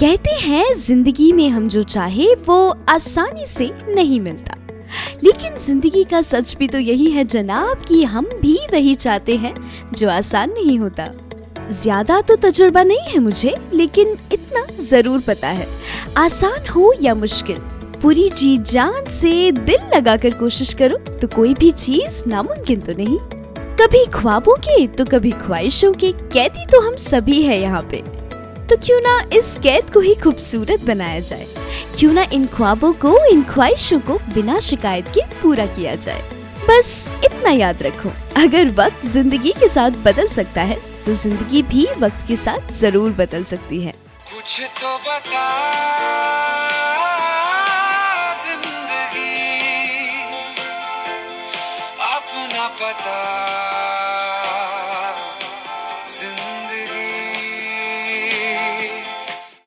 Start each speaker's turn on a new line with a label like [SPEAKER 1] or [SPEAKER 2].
[SPEAKER 1] कहते हैं, ज़िंदगी में हम जो चाहे, वो आसानी से नहीं मिलता। लेकिन ज़िंदगी का सच भी तो यही है जनाब, कि हम भी वही चाहते हैं, जो आसान नहीं होता। ज़्यादा तो तजुर्बा नहीं है मुझे, लेकिन इतना ज़रूर पता है। आसान हो या मुश्किल, पूरी जी जान से दिल लगाकर कोशिश करो तो कोई भी चीज़ नामुमकिन तो नहीं। कभी ख्वाबों के तो कभी ख्वाहिशों के, कैदी तो हम सभी है यहाँ पे। तो क्यों ना इस कैद को ही खूबसूरत बनाया जाए? क्यों ना इन ख्वाबों को, इन ख्वाहिशों को बिना शिकायत के पूरा किया जाए? बस इतना याद रखो, अगर वक्त ज़िंदगी के साथ बदल सकता है तो ज़िंदगी भी वक्त के साथ ज़रूर बदल सकती है।
[SPEAKER 2] कुछ तो बता, ज़िंदगी। अपना पता, ज़िंदगी।